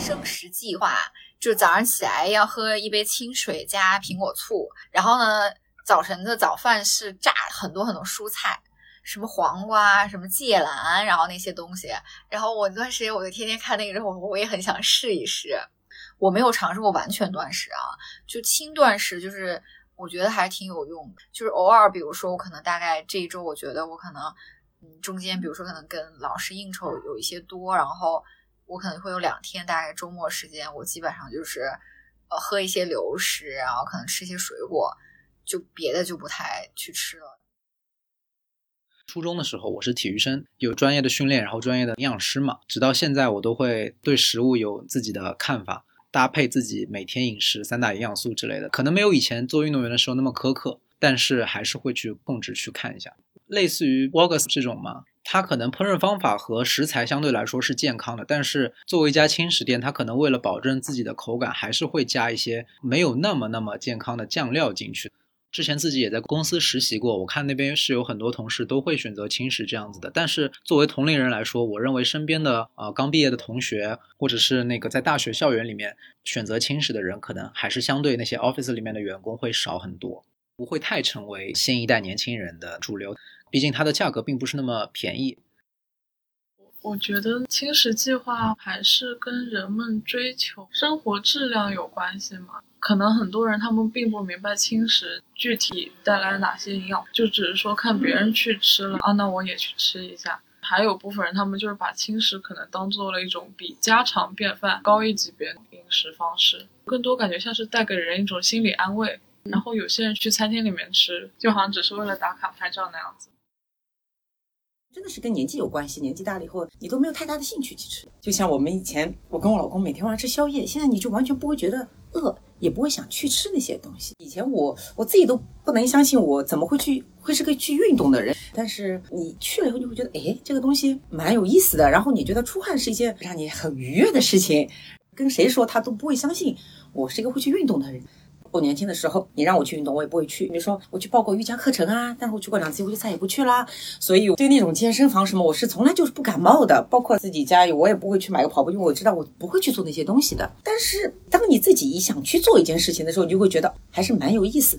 生食计划，就早上起来要喝一杯清水加苹果醋，然后呢，早晨的早饭是炸很多很多蔬菜，什么黄瓜、什么芥蓝，然后那些东西。然后我那段时间我就天天看那个之后，我也很想试一试。我没有尝试过完全断食啊，就轻断食，就是我觉得还是挺有用的。就是偶尔，比如说我可能大概这一周，我觉得我可能嗯中间，比如说可能跟老师应酬有一些多，然后我可能会有两天，大概周末时间，我基本上就是呃喝一些流食，然后可能吃一些水果，就别的就不太去吃了。初中的时候，我是体育生，有专业的训练，然后专业的营养师嘛，直到现在我都会对食物有自己的看法。搭配自己每天饮食三大营养素之类的，可能没有以前做运动员的时候那么苛刻，但是还是会去控制去看一下。类似于 Wogus 这种吗，它可能烹饪方法和食材相对来说是健康的，但是作为一家轻食店，它可能为了保证自己的口感，还是会加一些没有那么那么健康的酱料进去。之前自己也在公司实习过，我看那边是有很多同事都会选择轻食这样子的。但是作为同龄人来说，我认为身边的呃刚毕业的同学，或者是那个在大学校园里面选择轻食的人，可能还是相对那些 office 里面的员工会少很多，不会太成为新一代年轻人的主流。毕竟它的价格并不是那么便宜。我觉得轻食计划还是跟人们追求生活质量有关系嘛。可能很多人他们并不明白轻食具体带来哪些营养，就只是说看别人去吃了啊，那我也去吃一下。还有部分人他们就是把轻食可能当做了一种比家常便饭高一级别的饮食方式，更多感觉像是带给人一种心理安慰。然后有些人去餐厅里面吃，就好像只是为了打卡拍照那样子。真的是跟年纪有关系，年纪大了以后，你都没有太大的兴趣去吃。就像我们以前，我跟我老公每天晚上吃宵夜，现在你就完全不会觉得饿，也不会想去吃那些东西。以前我我自己都不能相信，我怎么会去会是个去运动的人。但是你去了以后，你会觉得，哎，这个东西蛮有意思的。然后你觉得出汗是一件让你很愉悦的事情，跟谁说他都不会相信我是一个会去运动的人。我年轻的时候，你让我去运动，我也不会去。比如说，我去报过瑜伽课程啊，但是我去过两次，我就再也不去啦。所以对那种健身房什么，我是从来就是不感冒的。包括自己家，我也不会去买个跑步，因为我知道我不会去做那些东西的。但是当你自己想去做一件事情的时候，你就会觉得还是蛮有意思的。